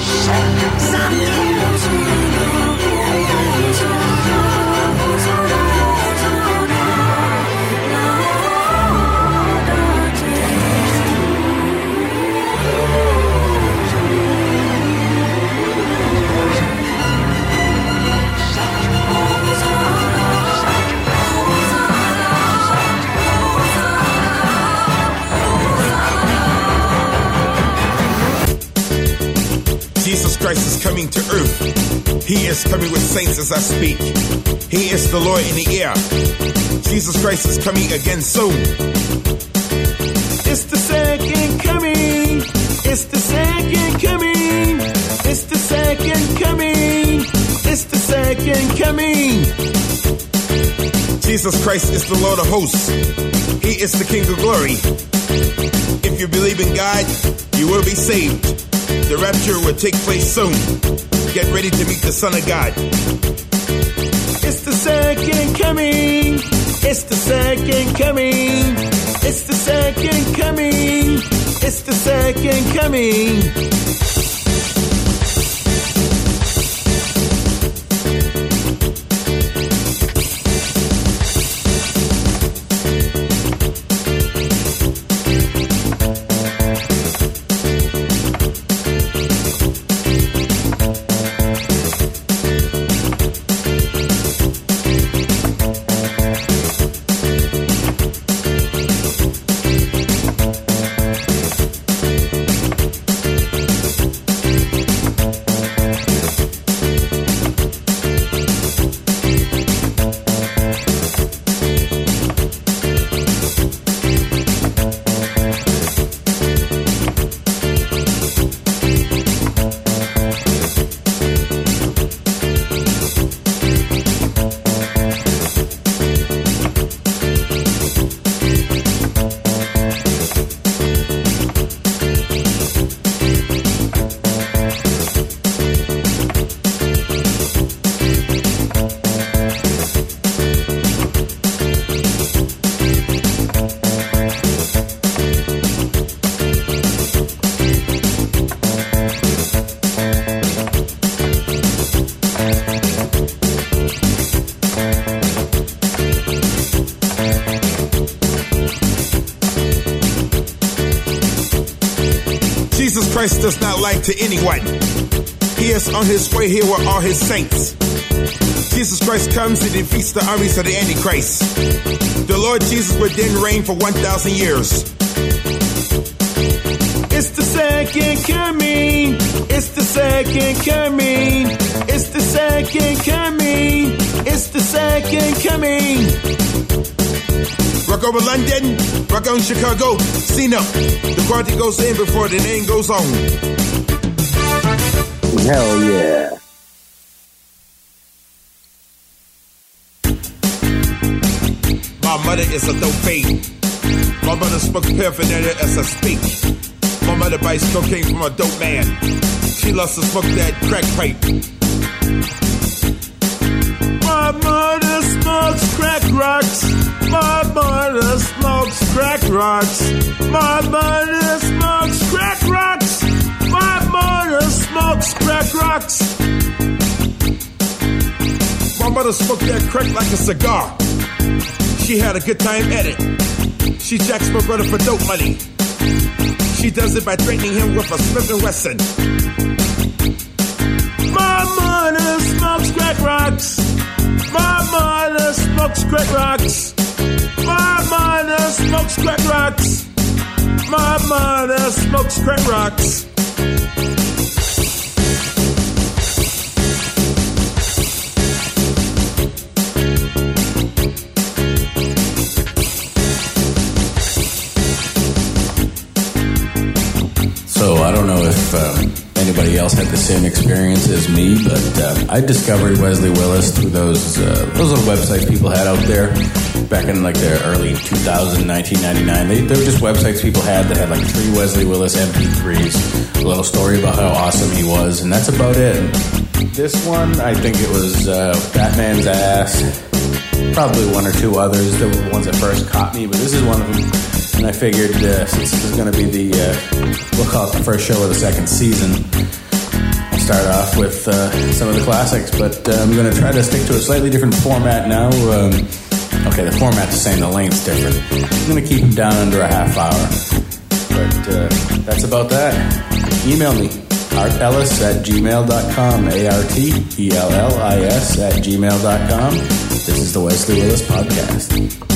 Jesus He is coming with saints as I speak. He is the Lord in the air. Jesus Christ is coming again soon. It's the second coming. It's the second coming. It's the second coming. It's the second coming. Jesus Christ is the Lord of hosts. He is the King of glory. If you believe in God, you will be saved. The rapture will take place soon. Get ready to meet the Son of God. It's the second coming. It's the second coming. It's the second coming. It's the second coming. Does not lie to anyone. He is on his way here with all his saints. Jesus Christ comes and defeats the armies of the Antichrist. The Lord Jesus will then reign for 1,000 years. It's the second coming. It's the second coming. It's the second coming. It's the second coming. Rock over London, rock on Chicago, Zenith. The party goes in before the name goes on. Hell yeah. My mother is a dope fiend. My mother smokes paraphernalia as I speak. My mother buys cocaine from a dope man. She loves to smoke that crack pipe. My mother smokes crack rocks. My mother smokes crack rocks. My mother smokes crack rocks. My mother smokes crack rocks. My mother smoked that crack like a cigar. She had a good time at it. She jacks my brother for dope money. She does it by threatening him with a Smith and Wesson. My mother smokes crack rocks. Smokes crack rocks. My mother smokes crack rocks. My mother smokes crack rocks. Anybody else had the same experience as me, but uh, I discovered Wesley Willis through those uh, those little websites people had out there back in like the early 2000, 1999. They, they were just websites people had that had like three Wesley Willis MP3s, a little story about how awesome he was, and that's about it. This one, I think it was uh, Batman's ass. Probably one or two others. They were the ones that first caught me, but this is one of them. And I figured uh, since this is going to be the, uh, we'll call it the first show of the second season, I'll start off with uh, some of the classics. But uh, I'm going to try to stick to a slightly different format now. Um, okay, the format's the same, the length's different. I'm going to keep them down under a half hour. But uh, that's about that. Email me, artellis at gmail.com, A-R-T-E-L-L-I-S at gmail.com. This is the Wesley Willis Podcast.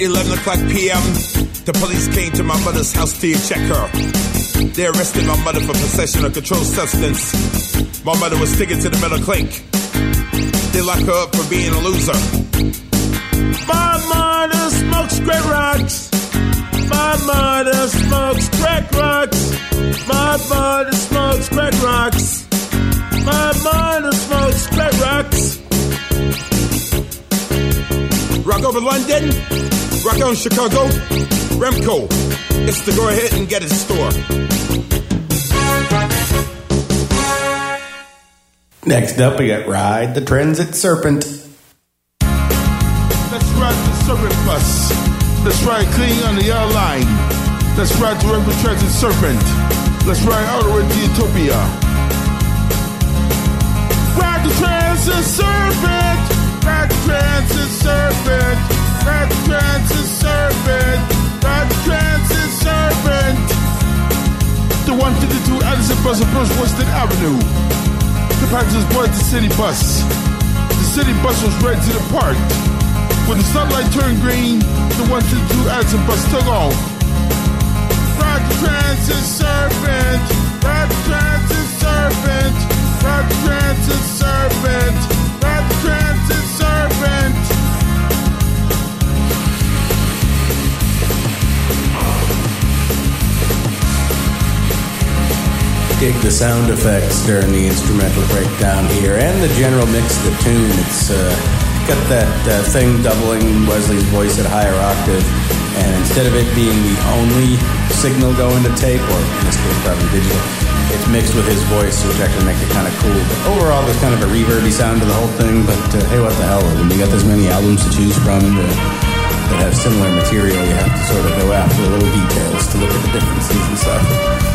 At 11 o'clock p.m., the police came to my mother's house to check her. They arrested my mother for possession of controlled substance. My mother was sticking to the metal clink. They locked her up for being a loser. My mother smokes crack rocks. My mother smokes crack rocks. My mother smokes crack rocks. My mother smokes crack rocks. Rock over London, rock on Chicago, Remco. It's the go ahead and get it store. Next up, we got Ride the Transit Serpent. Let's ride the serpent bus. Let's ride clean on the yellow line. Let's ride the river transit serpent. Let's ride all the way to Utopia. Ride the transit serpent. Ride the transit serpent. The transit serpent. Ride the transit serpent. The 152 Addison bus approached Western Avenue. The passengers boarded the city bus. The city bus was ready to depart. When the sunlight turned green, the 152 Addison bus took off. The transit serpent. The transit serpent. The transit serpent. Dig the sound effects during the instrumental breakdown here and the general mix of the tune. It's uh, got that uh, thing doubling Wesley's voice at higher octave, and instead of it being the only signal going to tape, or in this case probably digital, it's mixed with his voice, which actually makes it kind of cool. But overall, there's kind of a reverby sound to the whole thing. But uh, hey, what the hell? When you got this many albums to choose from that have similar material, you have to sort of go after the little details to look at the differences and stuff.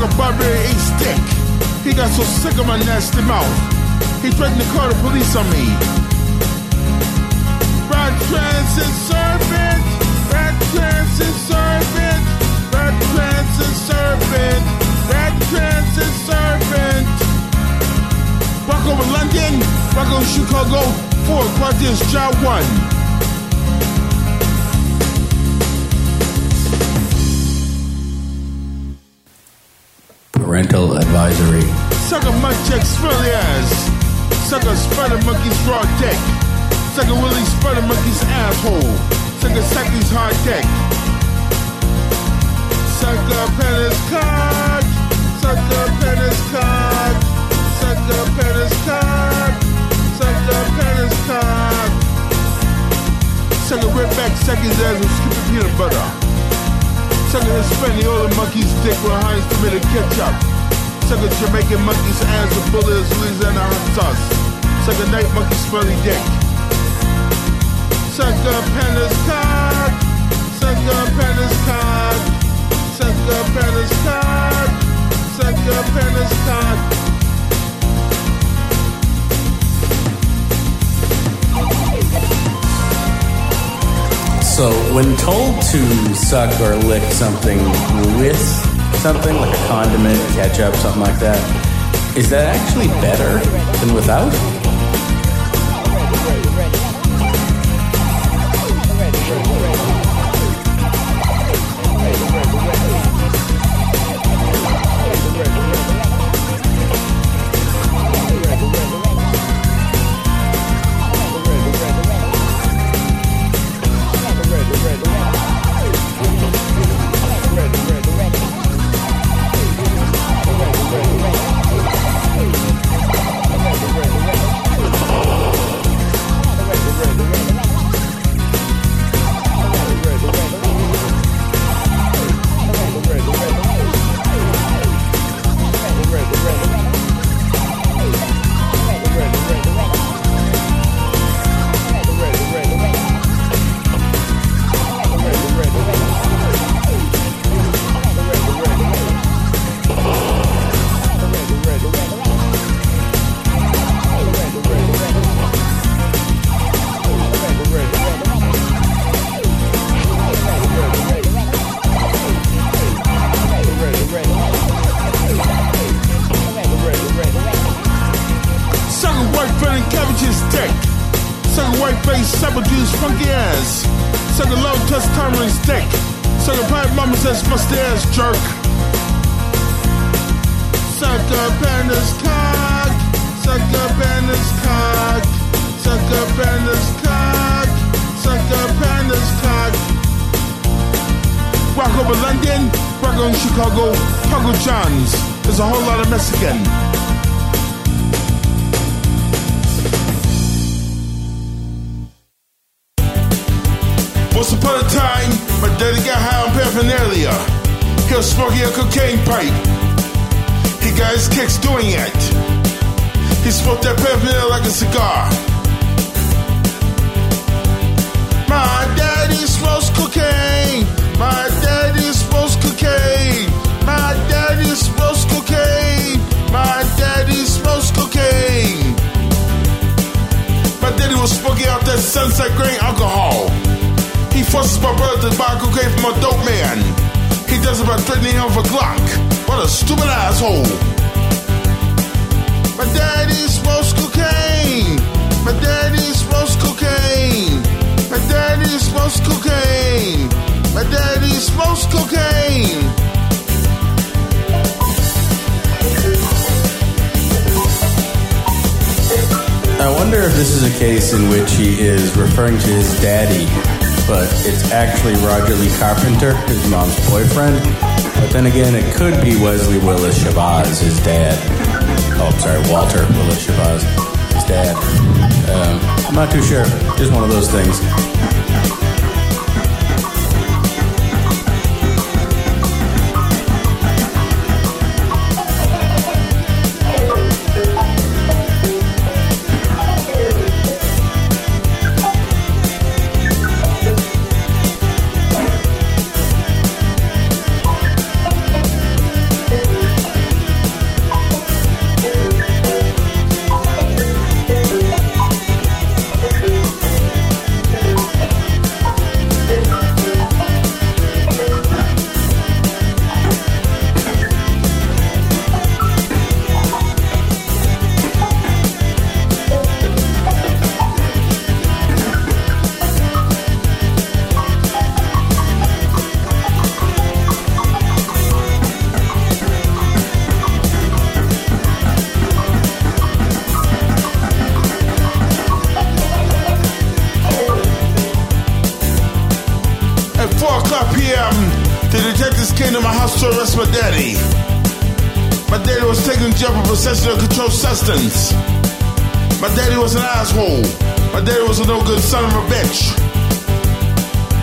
Suck a Barbary a stick. He got so sick of my nasty mouth. He threatened to call the police on me. Ride transit serpent, ride transit serpent, ride transit serpent, ride transit serpent. Rock over London, rock over Chicago, four quarters, job one. Parental advisory. Sucker my check smelly ass. Sucker spider monkey's raw dick. Sucker Willie spider monkey's asshole. Sucker Saki's hard dick. Sucker penis cock. Sucker penis cock. Sucker penis cock. Sucker penis cock. Sucker back seconds as scoop of peanut butter. Suck a Hispaniola monkey's dick with Heinz tomato ketchup. Suck a Jamaican monkey's ass with bullets, Louisiana hot sauce. Suck a night monkey smelly dick. Suck a panda's cock. Suck a panda's cock. Suck a panda's cock. Suck a panda's cock. So, when told to suck or lick something with something like a condiment, ketchup, something like that, is that actually better than without? And cabbage's dick. Suck a white face, supper juice, funky ass. Suck a long test tamarind stick. Suck a pipe mama says musty ass jerk. Suck a panda's cock. Suck a panda's cock. Suck a panda's cock. Suck a panda's cock. Rock over London, rock on Chicago, Taco John's. There's a whole lot of Mexican. Once upon a time, my daddy got high on paraphernalia. He was smoking a cocaine pipe. He got his kicks doing it. He smoked that paraphernalia like a cigar. My daddy smokes cocaine. My daddy smokes cocaine. My daddy smokes cocaine. My daddy smokes cocaine. My daddy was smoking out that sunset grain alcohol. He forces my brother to buy cocaine from a dope man. He does it by threatening him with a Glock. What a stupid asshole. My daddy smokes cocaine. My daddy smokes cocaine. My daddy smokes cocaine. My daddy smokes cocaine. I wonder if this is a case in which he is referring to his daddy, but it's actually Roger Lee Carpenter, his mom's boyfriend. But then again, it could be Wesley Willis Shabazz, his dad. Oh, I'm sorry, Walter Willis Shabazz, his dad. Um, I'm not too sure. Just one of those things. My daddy. My daddy was taking jail for possession of controlled substance. My daddy was an asshole. My daddy was a no good son of a bitch.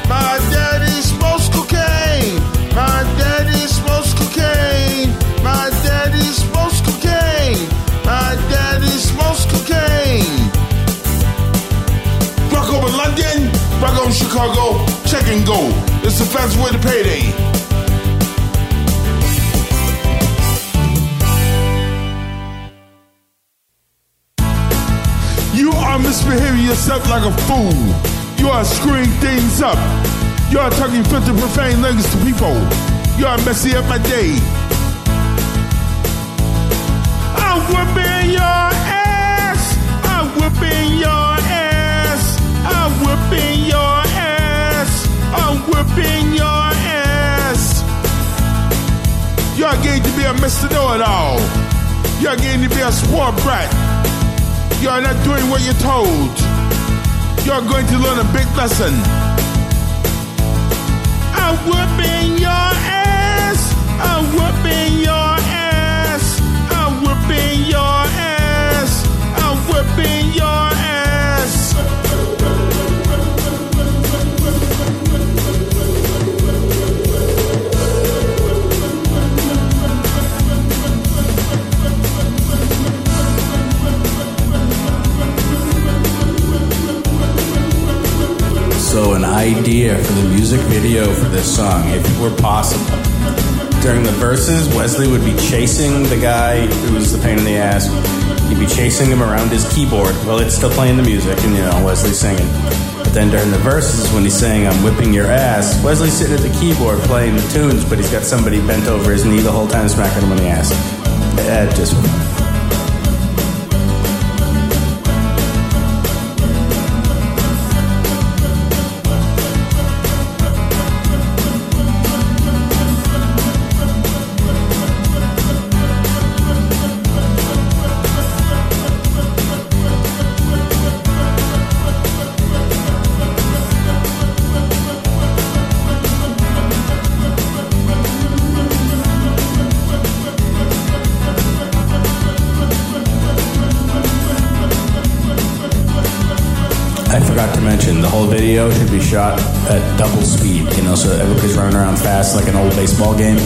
My daddy smokes cocaine. My daddy smokes cocaine. My daddy smokes cocaine. My daddy smokes cocaine. Rock over London, rock over Chicago, check and go. It's the fast way to payday. You are misbehaving yourself like a fool. You are screwing things up. You are talking filthy profane language to people. You are messing up my day. I'm whipping your ass. I'm whipping your ass. I'm whipping your ass. I'm whipping your ass. You are going to be a Mr. Know-it-all. You are going to be a spoiled brat. You are not doing what you're told. You are going to learn a big lesson. I'm whipping your ass. I'm whipping your ass. I'm whipping your ass. I'm whipping your ass. Idea for the music video for this song, if it were possible. During the verses, Wesley would be chasing the guy who was the pain in the ass. He'd be chasing him around his keyboard while it's still playing the music, and you know, Wesley's singing. But then during the verses, when he's saying, I'm whipping your ass, Wesley's sitting at the keyboard playing the tunes, but he's got somebody bent over his knee the whole time smacking him on the ass. That just. Whole video should be shot at double speed, you know, so everybody's running around fast like an old baseball game.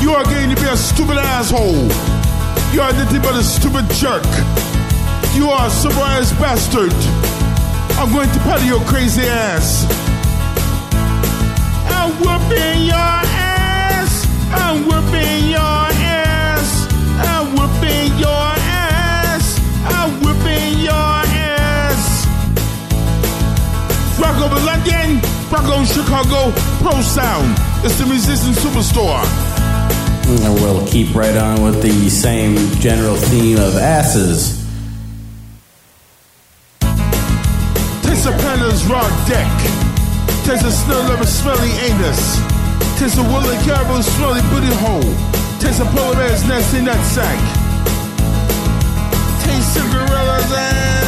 You are going to be a stupid asshole. You are nothing but a stupid jerk. You are a surprise bastard. I'm going to paddle your crazy ass. Over Chicago, Pro Sound. It's the musician superstore. We'll keep right on with the same general theme of asses. Taste a panda's raw deck. Taste a snow lover smelly anus. Taste a woolly caribou smelly booty hole. Taste a polar bear's nasty nutsack. Taste a gorilla's ass.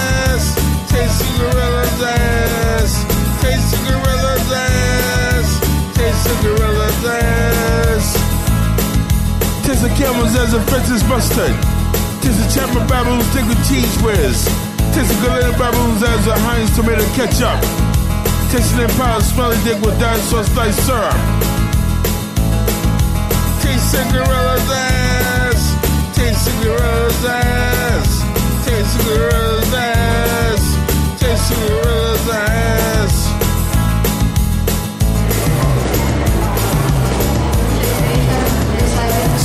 Camel's as a fences busted. Taste a chapel baboon's dick with Cheez Whiz. Taste a gorilla baboon's as a Heinz tomato ketchup. Taste an empowered smelly dick with dinosaur sliced syrup. Taste gorilla's ass. Taste gorilla's ass. Taste gorilla's ass. Taste a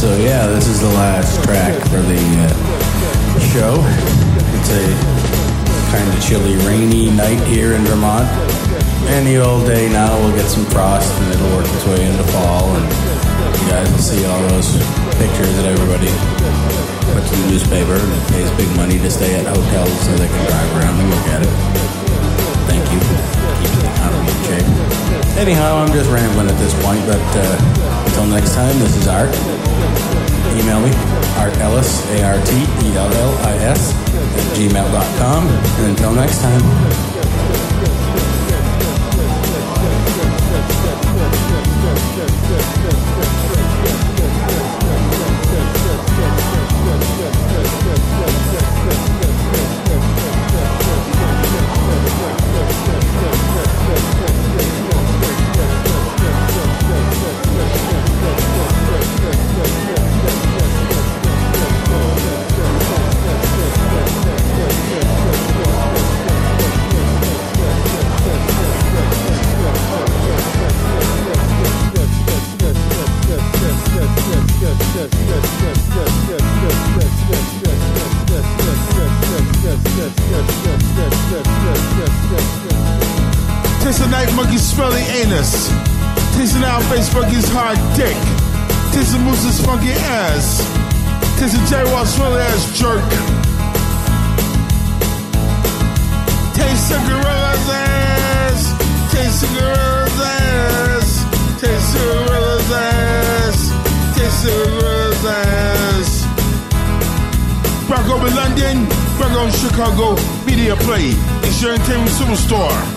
So yeah, this is the last track for the uh, show. It's a kind of chilly, rainy night here in Vermont. Any old day now, we'll get some frost and it'll work its way into fall, and you guys will see all those pictures that everybody puts in the newspaper and pays big money to stay at hotels so they can drive around and look at it. Thank you. Keeps the economy in shape. Anyhow, I'm just rambling at this point, but uh, until next time, this is Art. Email me, Art Ellis, A R T E L L I S, at gmail.com. And until next time. Smelly anus. Tasting out Facebook his hard dick. Tasting Moose's funky ass. Tasting J Wall smelly ass jerk. Taste the gorilla's ass. Taste the gorilla's ass. Taste the gorilla's ass. Taste the gorilla's ass. Back over London, back on Chicago, media play. It's your entertainment superstar.